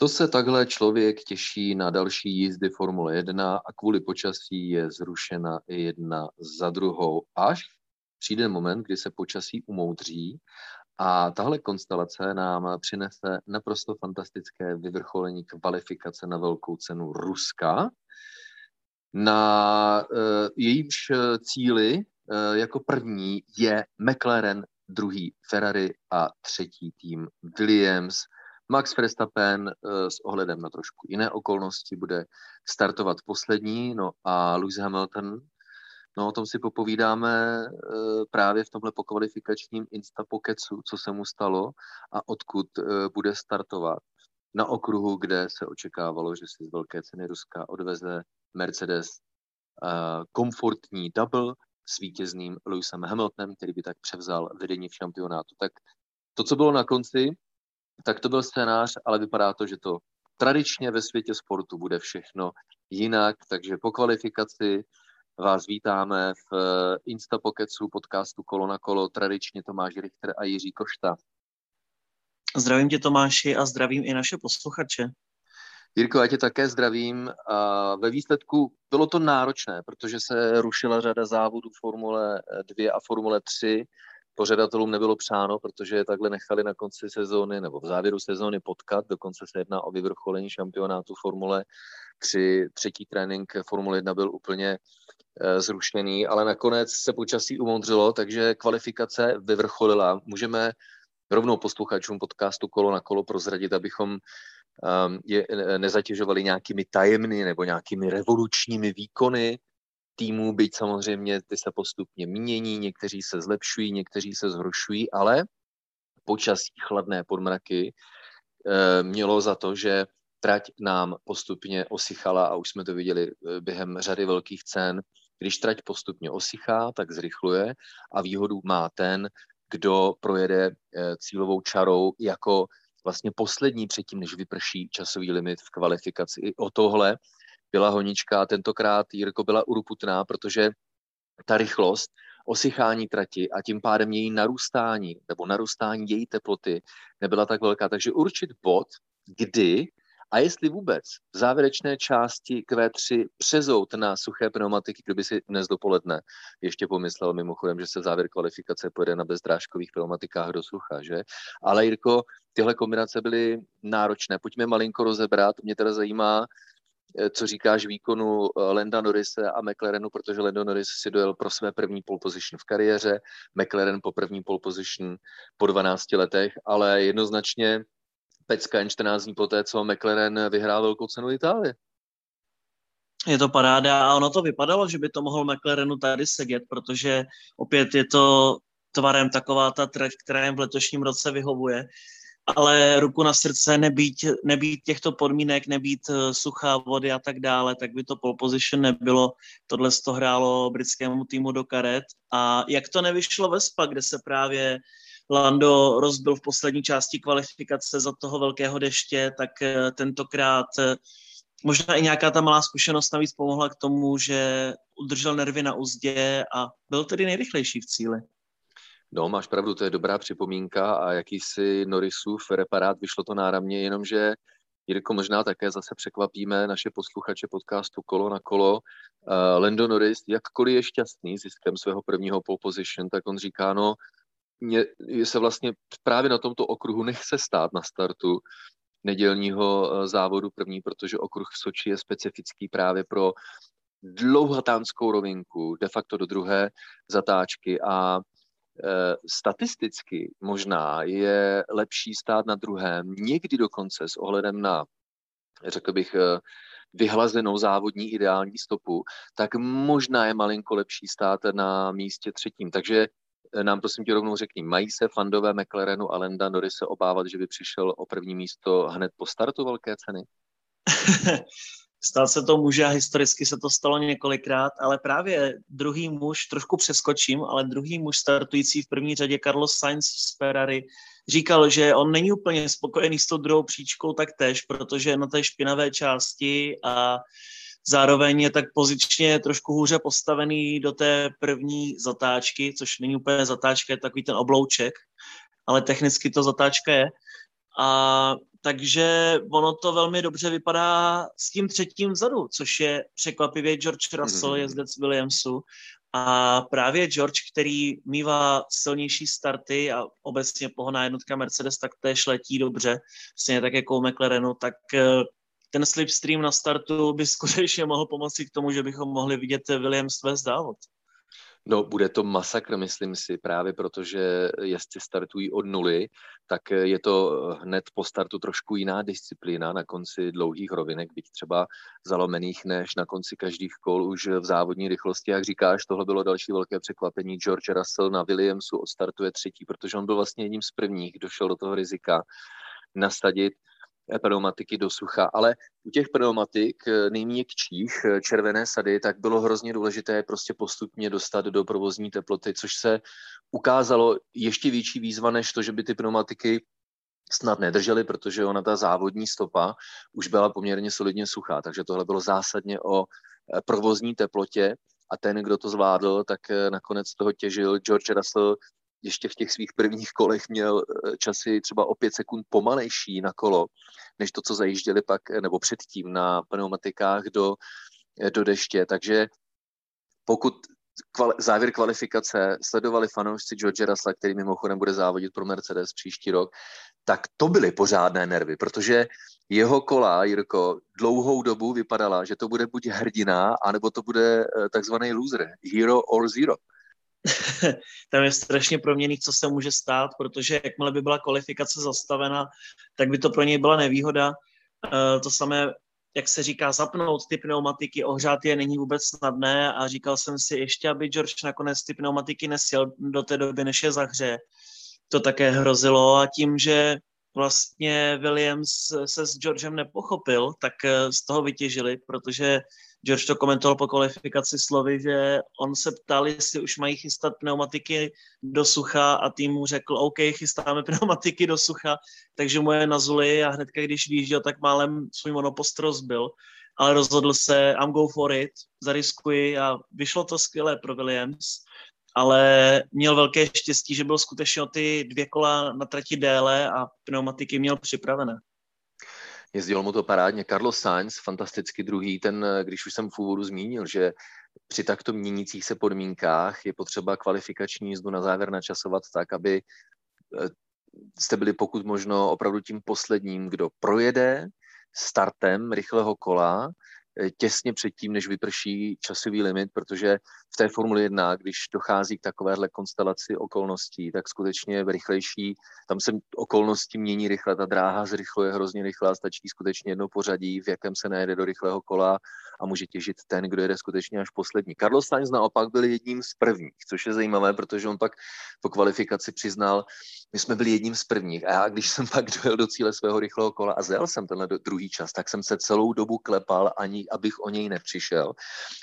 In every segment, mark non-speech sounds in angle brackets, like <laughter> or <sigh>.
To se takhle člověk těší na další jízdy Formule 1 a kvůli počasí je zrušena jedna za druhou, až přijde moment, kdy se počasí umoudří a tahle konstelace nám přinese naprosto fantastické vyvrcholení kvalifikace na velkou cenu Ruska. Na uh, jejímž cíli uh, jako první je McLaren, druhý Ferrari a třetí tým Williams. Max Verstappen uh, s ohledem na trošku jiné okolnosti bude startovat poslední, no a Lewis Hamilton No, o tom si popovídáme e, právě v tomhle pokvalifikačním Instapokecu, co se mu stalo a odkud e, bude startovat. Na okruhu, kde se očekávalo, že si z velké ceny Ruska odveze Mercedes komfortní double s vítězným Lewisem Hamiltonem, který by tak převzal vedení v šampionátu. Tak to, co bylo na konci, tak to byl scénář, ale vypadá to, že to tradičně ve světě sportu bude všechno jinak, takže po kvalifikaci vás vítáme v eh, Instapokecu podcastu Kolo na kolo, tradičně Tomáš Richter a Jiří Košta. Zdravím tě Tomáši a zdravím i naše posluchače. Jirko, já tě také zdravím. A ve výsledku bylo to náročné, protože se rušila řada závodů Formule 2 a Formule 3. Pořadatelům nebylo přáno, protože je takhle nechali na konci sezóny nebo v závěru sezóny potkat. Dokonce se jedná o vyvrcholení šampionátu Formule 3. Třetí trénink Formule 1 byl úplně Eh, zrušený, ale nakonec se počasí umoudřilo, takže kvalifikace vyvrcholila. Můžeme rovnou posluchačům podcastu Kolo na kolo prozradit, abychom um, je nezatěžovali nějakými tajemny nebo nějakými revolučními výkony týmů, byť samozřejmě ty se postupně mění, někteří se zlepšují, někteří se zhoršují, ale počasí chladné podmraky e, mělo za to, že trať nám postupně osychala a už jsme to viděli eh, během řady velkých cen. Když trať postupně osychá, tak zrychluje a výhodu má ten, kdo projede eh, cílovou čarou jako vlastně poslední předtím, než vyprší časový limit v kvalifikaci. I o tohle byla honička a tentokrát Jirko byla uruputná, protože ta rychlost osychání trati a tím pádem její narůstání nebo narůstání její teploty nebyla tak velká. Takže určit bod, kdy a jestli vůbec v závěrečné části Q3 přezout na suché pneumatiky, kdyby si dnes dopoledne ještě pomyslel mimochodem, že se v závěr kvalifikace pojede na bezdrážkových pneumatikách do sucha, že? Ale Jirko, tyhle kombinace byly náročné. Pojďme malinko rozebrat. Mě teda zajímá, co říkáš výkonu eh, Lenda Norrise a McLarenu, protože Lando Norris si dojel pro své první pole position v kariéře, McLaren po první pole position po 12 letech, ale jednoznačně pecka jen 14 dní poté, co McLaren vyhrál velkou cenu Itálie. Je to paráda a ono to vypadalo, že by to mohl McLarenu tady sedět, protože opět je to tvarem taková ta trať, která jim v letošním roce vyhovuje. Ale ruku na srdce, nebýt, nebýt těchto podmínek, nebýt eh, suchá vody a tak dále, tak by to pole position nebylo. Tohle to hrálo britskému týmu do karet. A jak to nevyšlo ve SPA, kde se právě Lando rozbil v poslední části kvalifikace za toho velkého deště, tak eh, tentokrát eh, možná i nějaká ta malá zkušenost navíc pomohla k tomu, že udržel nervy na úzdě a byl tedy nejrychlejší v cíli. No, máš pravdu, to je dobrá připomínka a jakýsi Norrisův reparát, vyšlo to náramně, jenomže Jirko, možná také zase překvapíme naše posluchače podcastu Kolo na kolo. Uh, Lando Norris, jakkoliv je šťastný ziskem svého prvního pole position, tak on říká, no, mě se vlastně právě na tomto okruhu nechce stát na startu nedělního eh, závodu první, protože okruh v Soči je specifický právě pro dlouhatánskou rovinku, de facto do druhé zatáčky a statisticky možná je lepší stát na druhém, někdy dokonce s ohledem na, řekl bych, e, vyhlazenou závodní ideální stopu, tak možná je malinko lepší stát na místě třetím. Takže nám prosím tě rovnou řekni, mají se fandové McLarenu a Lenda Norris se obávat, že by přišel o první místo hned po startu velké ceny? <laughs> Stát se to může a historicky se to stalo několikrát, ale právě druhý muž, trošku přeskočím, ale druhý muž startující v první řadě Carlos Sainz z Ferrari říkal, že on není úplně spokojený s tou druhou příčkou tak tež, protože na té špinavé části a Zároveň je tak pozičně trošku hůře postavený do té první zatáčky, což není úplně zatáčka, je takový ten oblouček, ale technicky to zatáčka je. A takže ono to velmi dobře vypadá s tím třetím vzadu, což je překvapivě George Russell, mm-hmm. jezdec Williamsu. A právě George, který mývá silnější starty a obecně pohoná jednotka Mercedes, tak též letí dobře, stejně tak jako u McLarenu, tak eh, ten slipstream na startu by skutečně mohl pomoci k tomu, že bychom mohli vidět Williams vést závod. No, bude to masakr, myslím si, právě protože jezdci startují od nuly, tak je to hned po startu trošku jiná disciplína na konci dlouhých rovinek, byť třeba zalomených než na konci každých kol už v závodní rychlosti. Jak říkáš, tohle bylo další velké překvapení. George Russell na Williamsu odstartuje třetí, protože on byl vlastně jedním z prvních, došel do toho rizika nasadit pneumatiky do sucha, ale u těch pneumatik eh, nejměkčích eh, červené sady, tak bylo hrozně důležité prostě postupně dostat do provozní teploty, což se ukázalo ještě větší výzva než to, že by ty pneumatiky snad nedržely, protože ona ta závodní stopa už byla poměrně solidně suchá, takže tohle bylo zásadně o eh, provozní teplotě. A ten, kdo to zvládl, tak nakonec toho těžil George Russell ještě v těch svých prvních kolech měl eh, časy třeba o pět sekund pomalejší na kolo, než to, co zajížděli pak, eh, nebo předtím na pneumatikách do, eh, do deště. Takže pokud kvali- závěr kvalifikace sledovali fanoušci George Russella, který mimochodem bude závodit pro Mercedes příští rok, tak to byly pořádné nervy, protože jeho kola, Jirko, dlouhou dobu vypadala, že to bude buď hrdina, anebo to bude takzvaný loser, hero or zero. <laughs> tam je strašně proměných, co se může stát, protože jakmile by byla kvalifikace zastavena, tak by to pro něj byla nevýhoda. Eh, to samé, jak se říká, zapnout ty pneumatiky, ohřát je není vůbec snadné a říkal jsem si ještě, aby George nakonec ty pneumatiky nesjel do té doby, než je zahře. To také hrozilo a tím, že vlastně Williams se s Georgem nepochopil, tak eh, z toho vytěžili, protože George to komentoval po kvalifikaci slovy, že on se ptal, jestli už mají chystat pneumatiky do sucha a tým mu řekl, OK, chystáme <laughs> pneumatiky do sucha, takže mu je na zuli a hnedka, když výjížděl, tak málem svůj monopost rozbil, ale rozhodl se, I'm go for it, zariskuji. A vyšlo to skvěle pro Williams, ale měl velké štěstí, že byl skutečně o ty dvě kola na trati déle a pneumatiky měl připravené. Jezdilo mu to parádně. Carlos Sainz, fantasticky druhý, ten, když už jsem v úvodu zmínil, že při takto měnících se podmínkách je potřeba kvalifikační jízdu na závěr načasovat tak, aby eh, jste byli pokud možno opravdu tím posledním, kdo projede startem rychlého kola těsně předtím, než vyprší časový limit, protože v té Formuli 1, když dochází k takovéhle konstelaci okolností, tak skutečně je rychlejší, tam se okolnosti mění rychle, ta dráha zrychluje hrozně rychle stačí skutečně jedno pořadí, v jakém se najede do rychlého kola a může těžit ten, kdo jede skutečně až poslední. Carlos Sainz naopak byl jedním z prvních, což je zajímavé, protože on pak po kvalifikaci přiznal, my jsme byli jedním z prvních a já, když jsem pak dojel do cíle svého rychlého kola a zjel jsem tenhle druhý čas, tak jsem se celou dobu klepal, ani abych o něj nepřišel.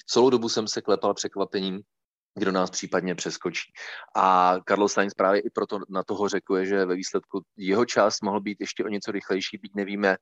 Celou dobu jsem se klepal překvapením, kdo nás případně přeskočí. A Carlos Sainz právě i proto na toho řekuje, že ve výsledku jeho čas mohl být ještě o něco rychlejší, byť nevíme,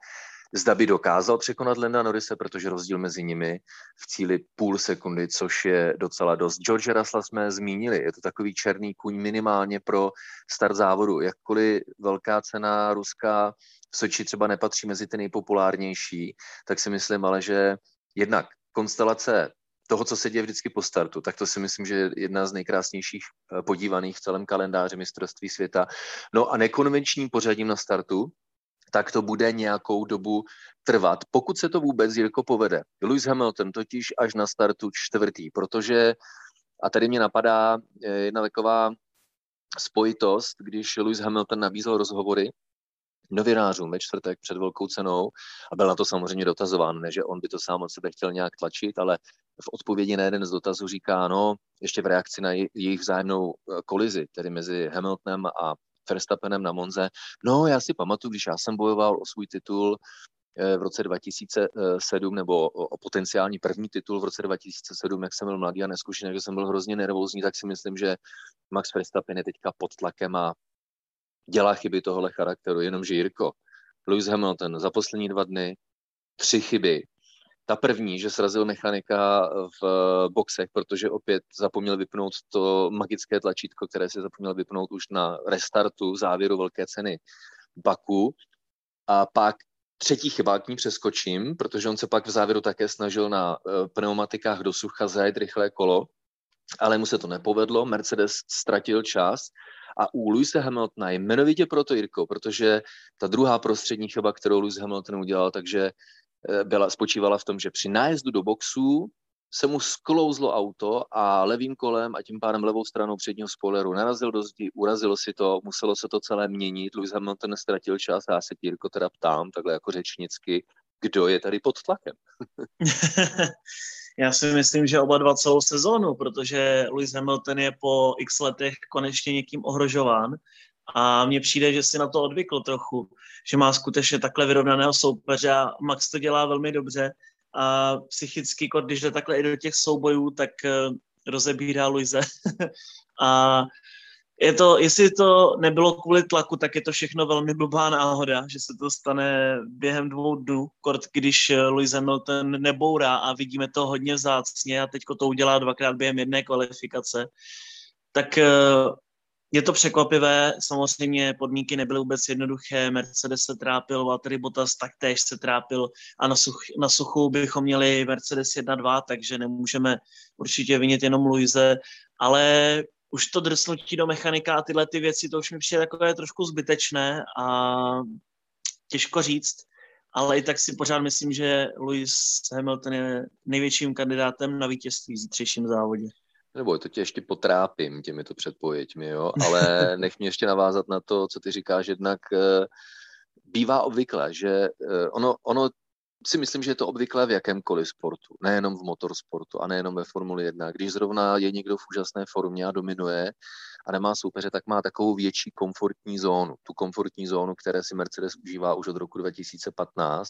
Zda by dokázal překonat Lenda Norise, protože rozdíl mezi nimi v cíli půl sekundy, což je docela dost. George Russell jsme zmínili, je to takový černý kuň minimálně pro start závodu. Jakkoliv velká cena ruská v Soči třeba nepatří mezi ty nejpopulárnější, tak si myslím ale, že jednak konstelace toho, co se děje vždycky po startu, tak to si myslím, že je jedna z nejkrásnějších eh, podívaných v celém kalendáři mistrovství světa. No a nekonvenčním pořadím na startu, tak to bude nějakou dobu trvat, pokud se to vůbec Jirko povede. Lewis Hamilton totiž až na startu čtvrtý, protože, a tady mě napadá eh, jedna taková spojitost, když Lewis Hamilton nabízel rozhovory novinářům ve čtvrtek před velkou cenou a byl na to samozřejmě dotazován, ne, že on by to sám od sebe chtěl nějak tlačit, ale v odpovědi na jeden z dotazů říká, no, ještě v reakci na jejich vzájemnou eh, kolizi, tedy mezi Hamiltonem a Verstappenem na Monze. No, já si pamatuju, když já jsem bojoval o svůj titul eh, v roce 2007, nebo o potenciální první titul v roce 2007, jak jsem byl mladý a neskušený, že jsem byl hrozně nervózní, tak si myslím, že Max Verstappen je teďka pod tlakem a dělá chyby tohohle charakteru, jenomže Jirko, Lewis Hamilton za poslední dva dny tři chyby, ta první, že srazil mechanika v boxech, protože opět zapomněl vypnout to magické tlačítko, které si zapomněl vypnout už na restartu závěru velké ceny Baku. A pak třetí chyba, k ní přeskočím, protože on se pak v závěru také snažil na uh, pneumatikách do sucha zajet rychlé kolo, ale mu se to nepovedlo, Mercedes ztratil čas a u Luise Hamiltona jmenovitě proto, Jirko, protože ta druhá prostřední chyba, kterou Lewis Hamilton udělal, takže eh, byla, spočívala v tom, že při nájezdu do boxu se mu sklouzlo auto a levým kolem a tím pádem levou stranou předního spoileru. Narazil do zdi, urazilo si to, muselo se to celé měnit, Lewis Hamilton nestratil čas a já se Jirko teda ptám, takhle jako řečnicky, kdo je tady pod tlakem? <laughs> Já si myslím, že oba dva celou sezónu, protože Lewis Hamilton je po x letech konečně někým ohrožován a mně přijde, že si na to odvykl trochu, že má skutečně takhle vyrovnaného soupeře a Max to dělá velmi dobře. A psychicky, když jde takhle i do těch soubojů, tak eh, rozebírá Luise. <laughs> A je to, jestli to nebylo kvůli tlaku, tak je to všechno velmi blbá náhoda, že se to stane během dvou dnů, kort, když Lewis Hamilton nebourá a vidíme to hodně vzácně a teďko to udělá dvakrát během jedné kvalifikace, tak eh, je to překvapivé, samozřejmě podmínky nebyly vůbec jednoduché, Mercedes se trápil, Valtteri Bottas taktéž se trápil a na, such, na suchu bychom měli Mercedes 1-2, takže nemůžeme určitě vinit jenom Luise, ale už to drsnutí do mechanika a tyhle ty věci, to už mi přijde takové trošku zbytečné a těžko říct, ale i tak si pořád myslím, že Lewis Hamilton je největším kandidátem na vítězství v zítřejším závodě. Nebo to tě ještě potrápím těmito předpověďmi, jo? <laughs> ale nech mě ještě navázat na to, co ty říkáš, jednak eh, bývá obvykle, že eh, ono, ono si myslím, že je to obvyklé v jakémkoliv sportu, nejenom v motorsportu a nejenom ve Formuli 1. Když zrovna je někdo v úžasné formě a dominuje a nemá soupeře, tak má takovou větší komfortní zónu. Tu komfortní zónu, které si Mercedes užívá už od roku 2015.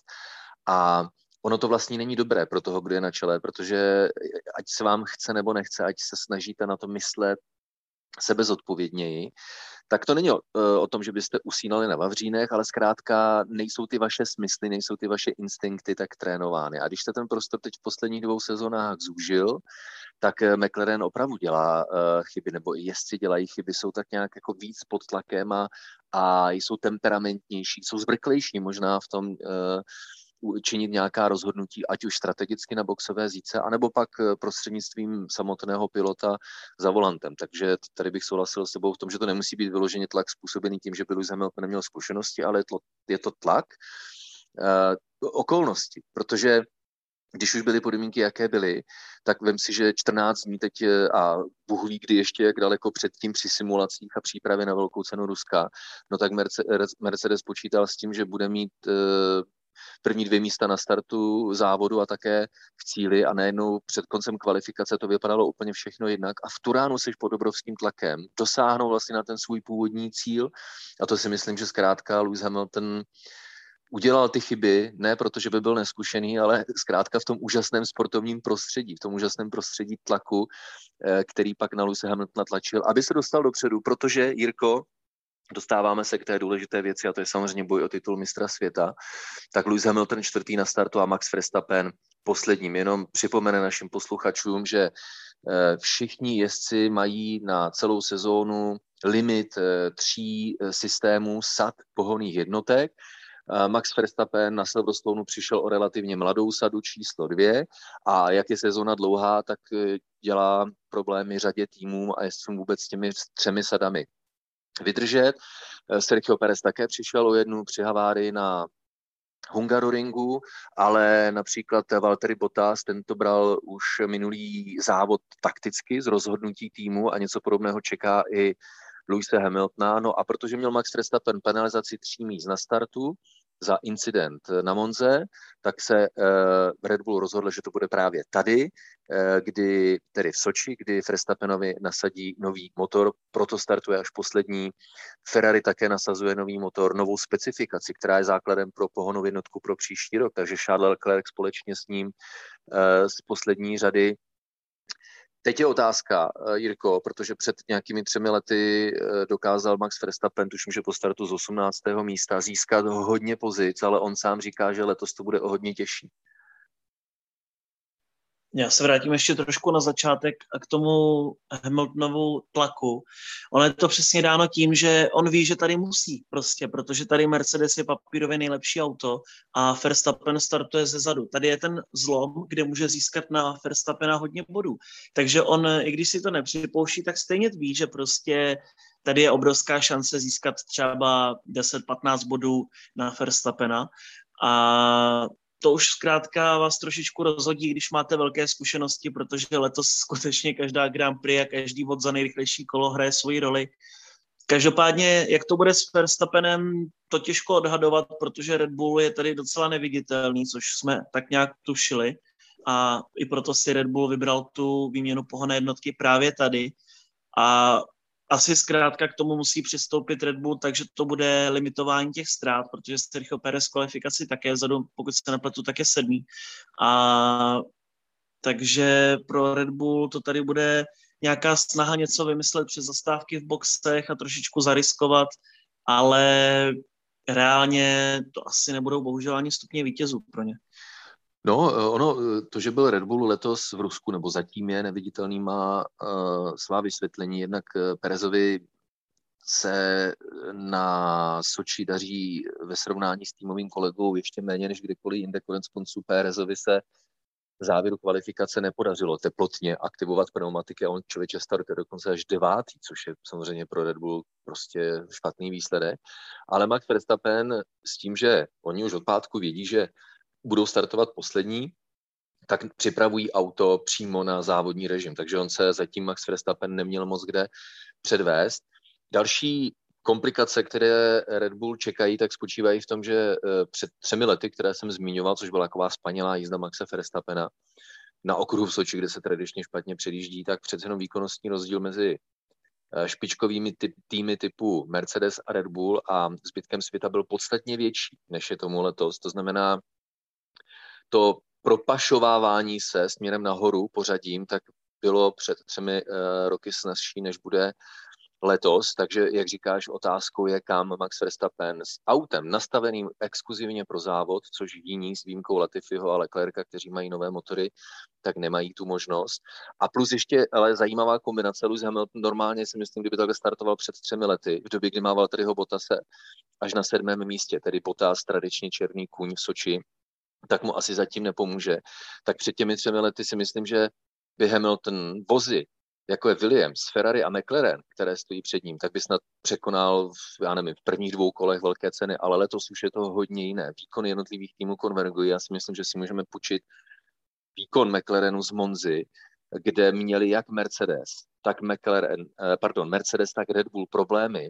A ono to vlastně není dobré pro toho, kdo je na čele, protože ať se vám chce nebo nechce, ať se snažíte na to myslet sebezodpovědněji, tak to není o, e, o tom, že byste usínali na Vavřínech, ale zkrátka nejsou ty vaše smysly, nejsou ty vaše instinkty tak trénovány. A když se ten prostor teď v posledních dvou sezónách zúžil, tak e, McLaren opravdu dělá uh, chyby, nebo i jezdci dělají chyby, jsou tak nějak jako víc pod tlakem a, a jsou temperamentnější, jsou zbrklejší možná v tom uh, činit nějaká rozhodnutí, ať už strategicky na boxové zíce, anebo pak eh, prostřednictvím samotného pilota za volantem. Takže tady bych souhlasil s sebou v tom, že to nemusí být vyloženě tlak způsobený tím, že by Lewis Hamilton neměl zkušenosti, ale je to tlak uh, okolnosti, protože když už byly podmínky, jaké byly, tak vem si, že 14 dní teď eh, a Bůh ví, kdy ještě jak daleko předtím při simulacích a přípravě na velkou cenu Ruska, no tak Mercedes počítal s tím, že bude mít první dvě místa na startu závodu a také v cíli a najednou před koncem kvalifikace to vypadalo úplně všechno jinak a v Turánu jsi pod obrovským tlakem. Dosáhnou vlastně na ten svůj původní cíl a to si myslím, že zkrátka Lewis Hamilton udělal ty chyby, ne protože by byl neskušený, ale zkrátka v tom úžasném sportovním prostředí, v tom úžasném prostředí tlaku, eh, který pak na Lewis Hamilton tlačil, aby se dostal dopředu, protože Jirko, dostáváme se k té důležité věci a to je samozřejmě boj o titul mistra světa, tak Lewis Hamilton čtvrtý na startu a Max Verstappen posledním. Jenom připomene našim posluchačům, že eh, všichni jezdci mají na celou sezónu limit eh, tří eh, systémů sad pohonných jednotek. Max Verstappen na Silverstone přišel o relativně mladou sadu číslo dvě a jak je sezóna dlouhá, tak dělá problémy řadě týmů a jezdcům vůbec s těmi třemi sadami vydržet. Eh, Sergio Perez také přišel o jednu při havárii na Hungaroringu, ale například Valtteri Bottas, ten to bral už minulý závod takticky z rozhodnutí týmu a něco podobného čeká i Luise Hamiltona. No a protože měl Max Verstappen penalizaci tří míst na startu, za incident na Monze, tak se uh, Red Bull rozhodl, že to bude právě tady, uh, kdy, tedy v Soči, kdy Verstappenovi nasadí nový motor, proto startuje až poslední. Ferrari také nasazuje nový motor, novou specifikaci, která je základem pro pohonovou jednotku pro příští rok, takže Charles Leclerc společně s ním z poslední řady Teď je otázka, eh, Jirko, protože před nějakými třemi lety eh, dokázal Max Verstappen, tuším, že po startu z 18. místa, získat hodně pozic, ale on sám říká, že letos to bude o hodně těžší. Já se vrátím ještě trošku na začátek a k tomu Hamiltonovu tlaku. On je to přesně dáno tím, že on ví, že tady musí prostě, protože tady Mercedes je papírově nejlepší auto a Verstappen startuje ze zadu. Tady je ten zlom, kde může získat na Verstappena hodně bodů. Takže on, i když si to nepřipouští, tak stejně ví, že prostě tady je obrovská šance získat třeba 10-15 bodů na Verstappena a to už zkrátka vás trošičku rozhodí, když máte velké zkušenosti, protože letos skutečně každá Grand Prix a každý vod za nejrychlejší kolo hraje svoji roli. Každopádně, jak to bude s Verstappenem, to těžko odhadovat, protože Red Bull je tady docela neviditelný, což jsme tak nějak tušili. A i proto si Red Bull vybral tu výměnu pohonné jednotky právě tady. A asi zkrátka k tomu musí přistoupit Red Bull, takže to bude limitování těch ztrát, protože Sergio Perez kvalifikaci také vzadu, pokud se nepletu, tak je sedmý. A takže pro Red Bull to tady bude nějaká snaha něco vymyslet přes zastávky v boxech a trošičku zariskovat, ale reálně to asi nebudou bohužel ani stupně vítězů pro ně. No, eh, ono, eh, to, že byl Red Bull letos v Rusku, nebo zatím je neviditelný, má uh, svá vysvětlení. Jednak Perezovi se na Soči daří ve srovnání s týmovým kolegou ještě méně než kdykoliv jinde. Konec konců Perezovi se v závěru kvalifikace nepodařilo teplotně aktivovat pneumatiky a on člověče startuje dokonce až devátý, což je samozřejmě pro Red Bull prostě špatný výsledek. Ale Max Verstappen s tím, že oni už od pátku vědí, že budou startovat poslední, tak připravují auto přímo na závodní režim, takže on se zatím Max Verstappen neměl moc kde předvést. Další komplikace, které Red Bull čekají, tak spočívají v tom, že eh, před třemi lety, které jsem zmiňoval, což byla taková spanělá jízda Maxe Verstappena na okruhu v Soči, kde se tradičně špatně předjíždí, tak přece jenom výkonnostní rozdíl mezi eh, špičkovými ty, týmy typu Mercedes a Red Bull a zbytkem světa byl podstatně větší, než je tomu letos. To znamená, to propašovávání se směrem nahoru pořadím, tak bylo před třemi uh, roky snazší, než bude letos, takže jak říkáš, otázkou je, kam Max Verstappen s autem nastaveným exkluzivně pro závod, což jiní s výjimkou Latifiho a Leclerca, kteří mají nové motory, tak nemají tu možnost. A plus ještě ale zajímavá kombinace, Lewis Hamilton normálně si myslím, kdyby takhle startoval před třemi lety, v době, kdy má Valtteriho Botase až na sedmém místě, tedy Bottas tradičně černý kůň v Soči, tak mu asi zatím nepomůže. Tak před těmi třemi lety si myslím, že by Hamilton vozy, jako je Williams, Ferrari a McLaren, které stojí před ním, tak by snad překonal já nevím, v prvních dvou kolech velké ceny, ale letos už je to hodně jiné. Výkon jednotlivých týmů konvergují. Já si myslím, že si můžeme počít výkon McLarenu z Monzy, kde měli jak Mercedes, tak McLaren, eh, pardon, Mercedes, tak Red Bull problémy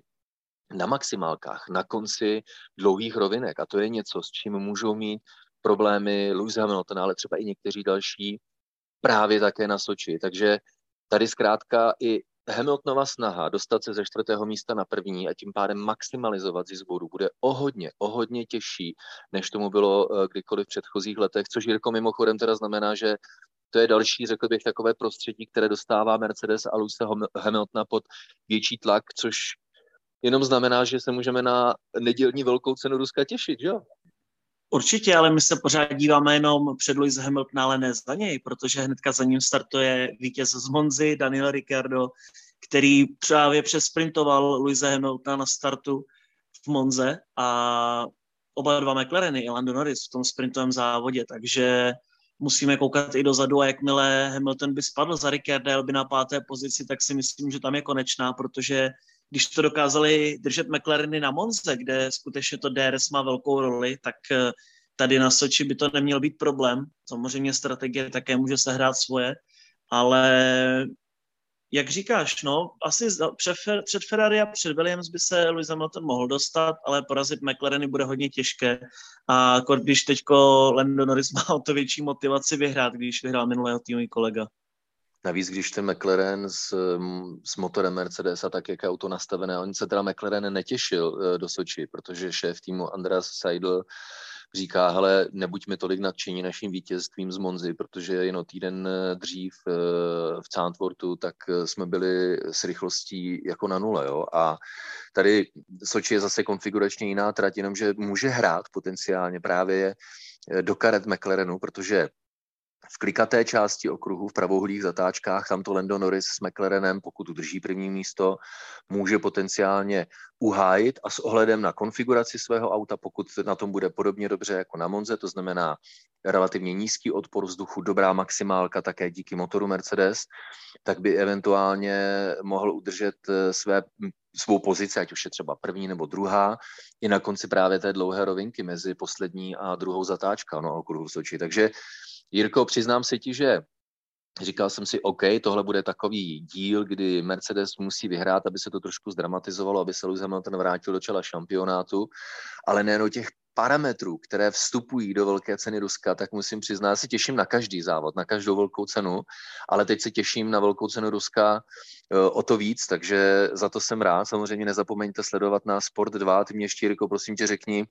na maximálkách, na konci dlouhých rovinek. A to je něco, s čím můžou mít problémy Lewis Hamilton, ale třeba i někteří další právě také na Soči. Takže tady zkrátka i Hamiltonova snaha dostat se ze čtvrtého místa na první a tím pádem maximalizovat zisk bodu bude o hodně, o hodně těžší, než tomu bylo eh, kdykoliv v předchozích letech, což Jirko mimochodem teda znamená, že to je další, řekl bych, takové prostředí, které dostává Mercedes a Lewis Hamiltona pod větší tlak, což jenom znamená, že se můžeme na nedělní velkou cenu Ruska těšit, že jo? Určitě, ale my se pořád díváme jenom před Lewis Hamilton, ale ne za něj, protože hnedka za ním startuje vítěz z Monzy, Daniel Ricciardo, který právě přesprintoval Luise Hamiltona na startu v Monze a oba dva McLareny i Lando Norris v tom sprintovém závodě, takže musíme koukat i dozadu a jakmile Hamilton by spadl za Ricciardo by na páté pozici, tak si myslím, že tam je konečná, protože když to dokázali držet McLareny na Monze, kde skutečně to DRS má velkou roli, tak eh, tady na Soči by to neměl být problém. Samozřejmě strategie také může sehrát svoje, ale jak říkáš, no, asi před, před Ferrari a před Williams by se Lewis Hamilton mohl dostat, ale porazit McLareny bude hodně těžké. A když teďko Lando Norris má o to větší motivaci vyhrát, když vyhrál minulého týmový kolega. Navíc, když ten McLaren s, s motorem Mercedes a tak, jak je auto nastavené, on se teda McLaren netěšil eh, do Soči, protože šéf týmu Andreas Seidel říká, hele, nebuďme tolik nadšení naším vítězstvím z Monzy, protože jen týden eh, dřív eh, v Zandvoortu, tak jsme byli s rychlostí jako na nule. Jo? A tady Soči je zase konfiguračně jiná trať, jenomže může hrát potenciálně právě do karet McLarenu, protože v klikaté části okruhu v pravouhlých zatáčkách, tam to Lando Norris s McLarenem, pokud udrží první místo, může potenciálně uhájit a s ohledem na konfiguraci svého auta, pokud na tom bude podobně dobře jako na Monze, to znamená relativně nízký odpor vzduchu, dobrá maximálka také díky motoru Mercedes, tak by eventuálně mohl udržet eh, své, svou pozici, ať už je třeba první nebo druhá, i na konci právě té dlouhé rovinky mezi poslední a druhou zatáčka no, okruhu Soči. Takže Jirko, přiznám se ti, že Říkal jsem si, OK, tohle bude takový díl, kdy Mercedes musí vyhrát, aby se to trošku zdramatizovalo, aby se Lewis Hamilton vrátil do čela šampionátu, ale nejen těch parametrů, které vstupují do velké ceny Ruska, tak musím přiznat, si těším na každý závod, na každou velkou cenu, ale teď se těším na velkou cenu Ruska eh, o to víc, takže za to jsem rád. Samozřejmě nezapomeňte sledovat na Sport 2. Ty mě ještě, Jirko, prosím tě řekni,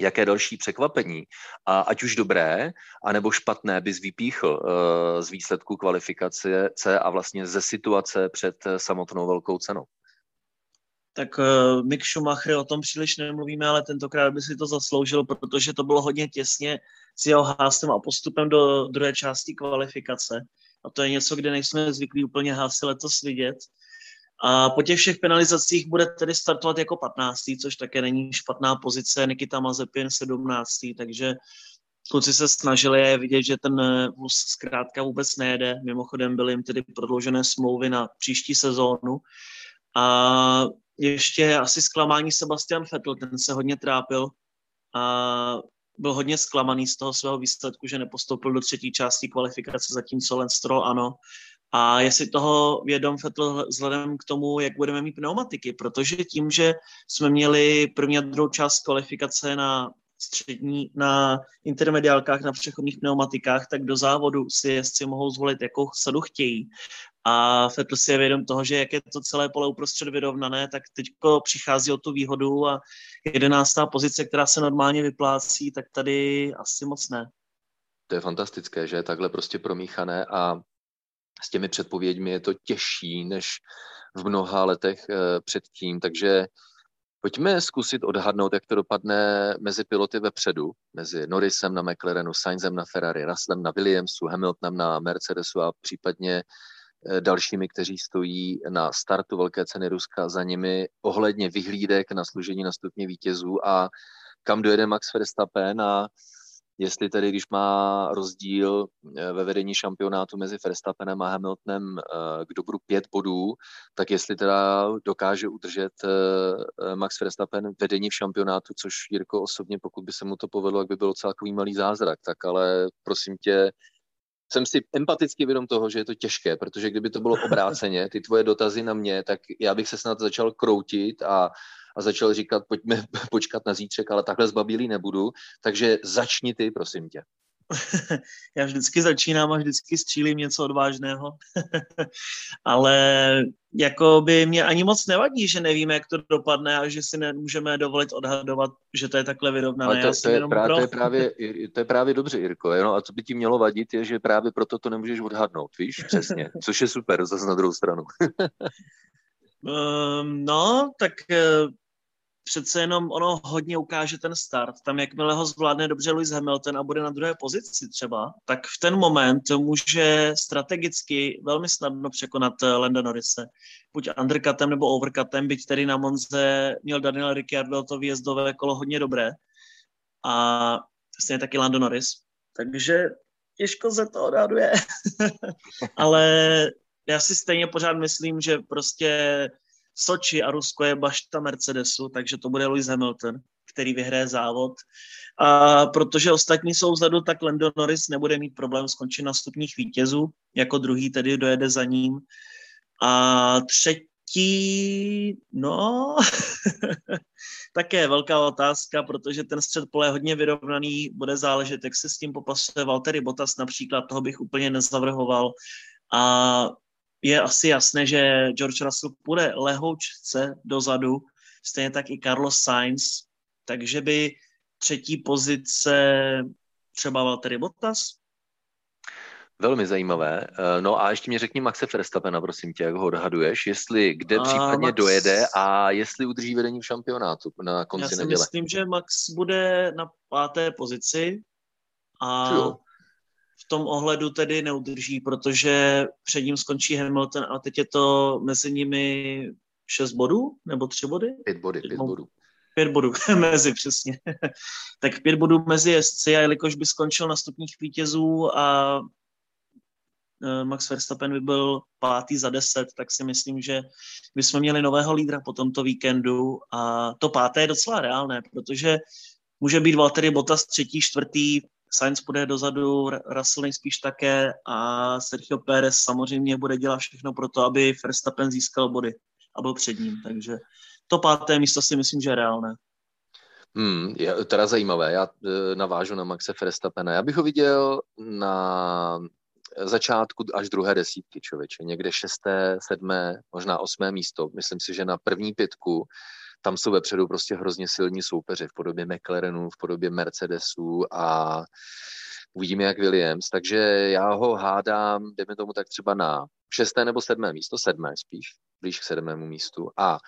jaké další překvapení, a ať už dobré, anebo špatné, bys vypíchl uh, z výsledku kvalifikace a vlastně ze situace před eh, samotnou velkou cenou? Tak uh, Mick Schumacher, o tom příliš nemluvíme, ale tentokrát by si to zasloužil, protože to bylo hodně těsně s jeho hástem a postupem do druhé části kvalifikace. A to je něco, kde nejsme zvyklí úplně hásy letos vidět. A po těch všech penalizacích bude tedy startovat jako 15. což také není špatná pozice. Nikita Mazepin 17. Takže kluci se snažili je vidět, že ten vůz zkrátka vůbec nejede. Mimochodem byly jim tedy prodloužené smlouvy na příští sezónu. A ještě asi zklamání Sebastian Vettel, ten se hodně trápil a byl hodně zklamaný z toho svého výsledku, že nepostoupil do třetí části kvalifikace, zatímco Lance Stroll ano. A je si toho vědom Vettel vzhledem k tomu, jak budeme mít pneumatiky, protože tím, že jsme měli první a druhou část kvalifikace na střední, na intermediálkách, na přechodných pneumatikách, tak do závodu si jezdci mohou zvolit, jakou sadu chtějí. A Vettel si je vědom toho, že jak je to celé pole uprostřed vyrovnané, tak teď přichází o tu výhodu a jedenáctá pozice, která se normálně vyplácí, tak tady asi moc ne. To je fantastické, že je takhle prostě promíchané a s těmi předpověďmi je to těžší než v mnoha letech eh, předtím, takže pojďme zkusit odhadnout, jak to dopadne mezi piloty vepředu, mezi Norrisem na McLarenu, Sainzem na Ferrari, Russellem na Williamsu, Hamiltonem na Mercedesu a případně eh, dalšími, kteří stojí na startu velké ceny Ruska za nimi ohledně vyhlídek na služení na stupně vítězů a kam dojede Max Verstappen a jestli tedy, když má rozdíl eh, ve vedení šampionátu mezi Verstappenem a Hamiltonem eh, k dobru pět bodů, tak jestli teda dokáže udržet eh, Max Verstappen vedení v šampionátu, což Jirko osobně, pokud by se mu to povedlo, tak by bylo celkový malý zázrak. Tak ale prosím tě, jsem si empaticky vědom toho, že je to těžké, protože kdyby to bylo obráceně, ty tvoje dotazy na mě, tak já bych se snad začal kroutit a a začal říkat, pojďme <laughs> počkat na zítřek, ale takhle zbabilý nebudu, takže začni ty, prosím tě. <laughs> Já vždycky začínám a vždycky střílím něco odvážného, <laughs> ale jako by mě ani moc nevadí, že nevíme, jak to dopadne a že si nemůžeme dovolit odhadovat, že to je takhle vyrovnané. Ale to, to, je, právě, to, je právě, to je právě dobře, Jirko. Jenom, a co by ti mělo vadit, je, že právě proto to nemůžeš odhadnout, víš, přesně, což je super, zase na druhou stranu. um, no, tak uh, přece jenom ono hodně ukáže ten start. Tam jakmile ho zvládne dobře Lewis Hamilton a bude na druhé pozici třeba, tak v ten moment může strategicky velmi snadno překonat eh, Lando Norrise. Buď undercutem nebo overcutem, byť tedy na Monze měl Daniel Ricciardo to výjezdové kolo hodně dobré. A stejně taky Lando Norris. Takže těžko se to odhaduje. <laughs> Ale já si stejně pořád myslím, že prostě Soči a Rusko je bašta Mercedesu, takže to bude Lewis Hamilton, který vyhraje závod. A protože ostatní jsou vzadu, tak Lando Norris nebude mít problém skončit na stupních vítězů, jako druhý tedy dojede za ním. A třetí, no, <laughs> také velká otázka, protože ten střed pole je hodně vyrovnaný, bude záležet, jak se s tím popasuje Valtteri Bottas například, toho bych úplně nezavrhoval. A je asi jasné, že George Russell půjde lehoučce dozadu, stejně tak i Carlos Sainz, takže by třetí pozice třeba Valtteri Bottas? Velmi zajímavé. Eh, no a ještě mě řekni Maxe Verstappena, prosím tě, jak ho odhaduješ, jestli kde případně Max... dojede a jestli udrží vedení v šampionátu na konci Já si neděle. myslím, že Max bude na páté pozici a jo. V tom ohledu tedy neudrží, protože před ním skončí Hamilton a teď je to mezi nimi šest bodů nebo tři body? Pět body, pět bodů. Pět bodů <laughs> mezi, přesně. <laughs> tak pět bodů mezi jezdci a jelikož by skončil na stupních vítězů a e, Max Verstappen by byl pátý za deset, tak si myslím, že bychom měli nového lídra po tomto víkendu a to páté je docela reálné, protože může být Valtteri Bottas třetí, čtvrtý, Sainz bude dozadu, Russell nejspíš také a Sergio Pérez samozřejmě bude dělat všechno pro to, aby Verstappen získal body a byl před ním, takže to páté místo si myslím, že je reálné. Hmm, je teda zajímavé, já e, navážu na Maxe Verstappena. Já bych ho viděl na začátku až druhé desítky, člověče. Někde šesté, sedmé, možná osmé místo. Myslím si, že na první pětku tam jsou vepředu prostě hrozně silní soupeři v podobě McLarenů, v podobě Mercedesů a uvidíme jak Williams. Takže já ho hádám, jdeme tomu tak třeba na šesté nebo sedmé místo, sedmé spíš, blíž k sedmému místu. A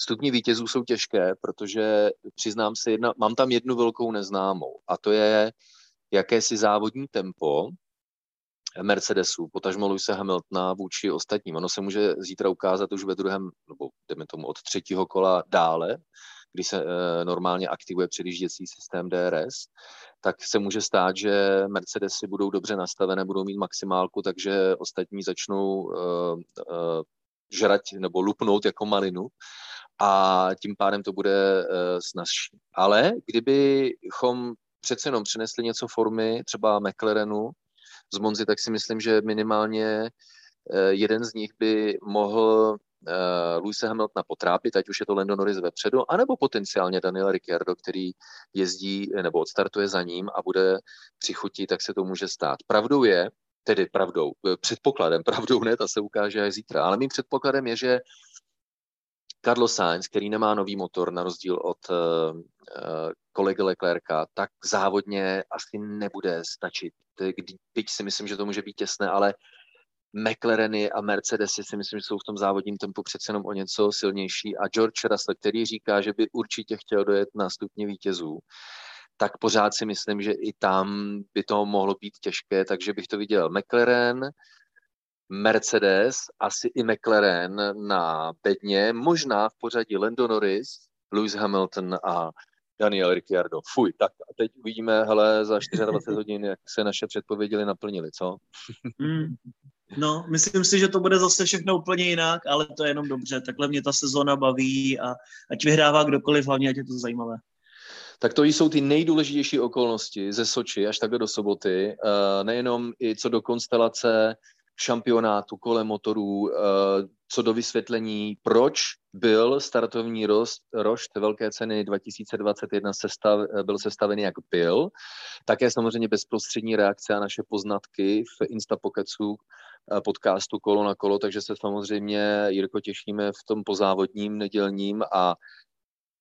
stupně vítězů jsou těžké, protože přiznám se, jedna, mám tam jednu velkou neznámou a to je jakési závodní tempo Mercedesu, potažmo Luise Hamiltona vůči ostatním. Ono se může zítra ukázat už ve druhém, nebo jdeme tomu od třetího kola dále, kdy se e, normálně aktivuje předjížděcí systém DRS, tak se může stát, že Mercedesy budou dobře nastavené, budou mít maximálku, takže ostatní začnou e, e, žrať nebo lupnout jako malinu a tím pádem to bude snazší. Ale kdybychom přece jenom přinesli něco formy, třeba McLarenu, z Monzy, tak si myslím, že minimálně eh, jeden z nich by mohl uh, Luise Hamiltona potrápit, ať už je to Lando Norris vepředu, anebo potenciálně Daniel Ricciardo, který jezdí nebo odstartuje za ním a bude při chutí, tak se to může stát. Pravdou je, tedy pravdou, eh, předpokladem, <laughs> pravdou ne, ta se ukáže až zítra, ale mým předpokladem je, že Carlos Sainz, který nemá nový motor na rozdíl od kolegy Leclerca, tak závodně asi nebude stačit. Byť si myslím, že to může být těsné, ale McLareny a Mercedesy si myslím, že jsou v tom závodním tempu přece jenom o něco silnější a George Russell, který říká, že by určitě chtěl dojet na stupně vítězů, tak pořád si myslím, že i tam by to mohlo být těžké, takže bych to viděl McLaren, Mercedes, asi i McLaren na bedně, možná v pořadí Lando Norris, Lewis Hamilton a Daniel Ricciardo. Fuj, tak a teď uvidíme, hele, za 24 hodin, jak se naše předpovědi naplnili, co? Mm. No, myslím si, že to bude zase všechno úplně jinak, ale to je jenom dobře. Takhle mě ta sezóna baví a ať vyhrává kdokoliv, hlavně ať je to zajímavé. Tak to jsou ty nejdůležitější okolnosti ze Soči až takhle do soboty. Uh, nejenom i co do konstelace šampionátu kolem motorů, eh, co do vysvětlení, proč byl startovní rost, rošt velké ceny 2021 sestav, byl sestavený, jak byl. Také samozřejmě bezprostřední reakce a naše poznatky v Instapokecu eh, podcastu Kolo na kolo, takže se samozřejmě, Jirko, těšíme v tom pozávodním nedělním a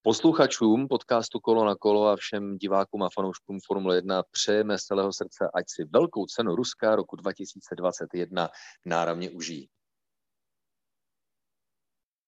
Posluchačům podcastu Kolo na kolo a všem divákům a fanouškům Formule 1 přejeme z celého srdce, ať si velkou cenu Ruska roku 2021 náramně užijí.